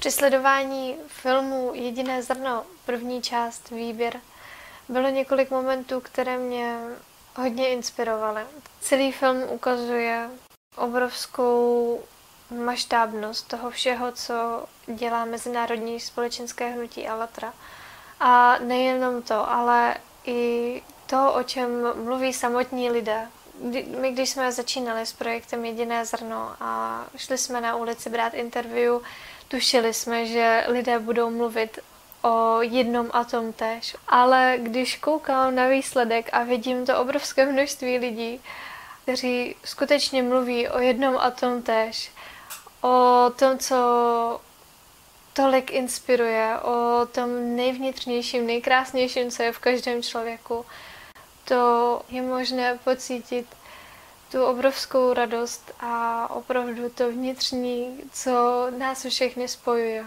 Při sledování filmu Jediné zrno, první část, výběr, bylo několik momentů, které mě hodně inspirovaly. Celý film ukazuje obrovskou maštábnost toho všeho, co dělá Mezinárodní společenské hnutí Alatra. A nejenom to, ale i to, o čem mluví samotní lidé. My, když jsme začínali s projektem Jediné zrno a šli jsme na ulici brát interview, tušili jsme, že lidé budou mluvit o jednom a tom tež. Ale když koukám na výsledek a vidím to obrovské množství lidí, kteří skutečně mluví o jednom a tom tež, o tom, co tolik inspiruje, o tom nejvnitřnějším, nejkrásnějším, co je v každém člověku, to je možné pocítit tu obrovskou radost a opravdu to vnitřní, co nás všechny spojuje.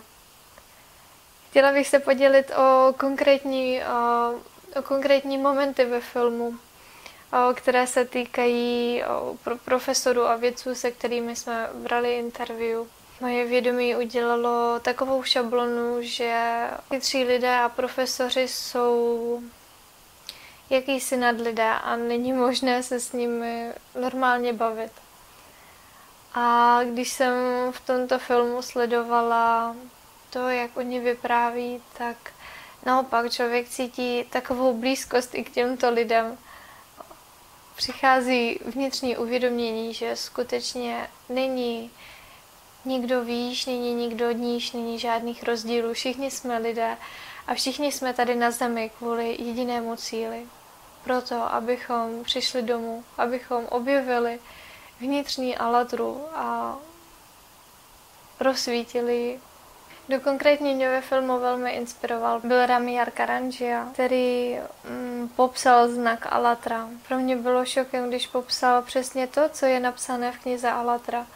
Chtěla bych se podělit o konkrétní, o, konkrétní momenty ve filmu, které se týkají profesorů a vědců, se kterými jsme brali interview. Moje vědomí udělalo takovou šablonu, že tři lidé a profesoři jsou jakýsi nadlidé a není možné se s nimi normálně bavit. A když jsem v tomto filmu sledovala to, jak oni vypráví, tak naopak člověk cítí takovou blízkost i k těmto lidem. Přichází vnitřní uvědomění, že skutečně není nikdo výš, není nikdo níž, není žádných rozdílů. Všichni jsme lidé a všichni jsme tady na zemi kvůli jedinému cíli. Proto, abychom přišli domů, abychom objevili vnitřní alatru a rozsvítili kdo konkrétně mě ve filmu velmi inspiroval, byl Rami Arkarangia, který mm, popsal znak Alatra. Pro mě bylo šokem, když popsal přesně to, co je napsané v knize Alatra.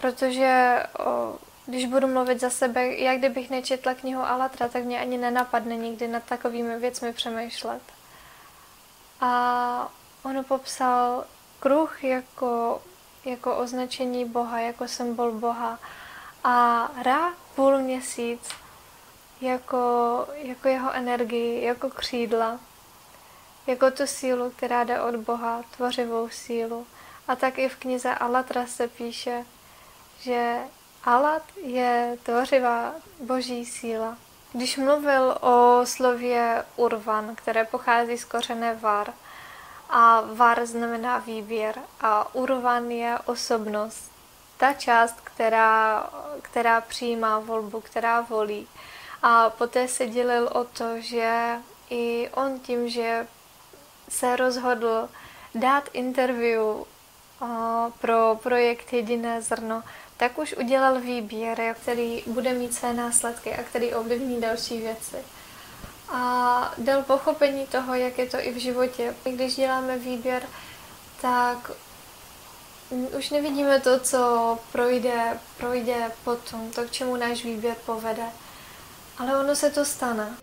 Protože o, když budu mluvit za sebe, jak kdybych nečetla knihu Alatra, tak mě ani nenapadne nikdy nad takovými věcmi přemýšlet. A ono popsal kruh jako, jako označení Boha, jako symbol Boha. A Ra půl měsíc jako, jako jeho energii, jako křídla, jako tu sílu, která jde od Boha, tvořivou sílu. A tak i v knize Alatra se píše, že Alat je tvořivá boží síla. Když mluvil o slově urvan, které pochází z kořené var, a var znamená výběr a urvan je osobnost, ta část, která, která přijímá volbu, která volí. A poté se dělil o to, že i on tím, že se rozhodl dát interview pro projekt Jediné zrno, tak už udělal výběr, který bude mít své následky a který ovlivní další věci. A dal pochopení toho, jak je to i v životě. Když děláme výběr, tak už nevidíme to, co projde, projde potom, to, k čemu náš výběr povede. Ale ono se to stane.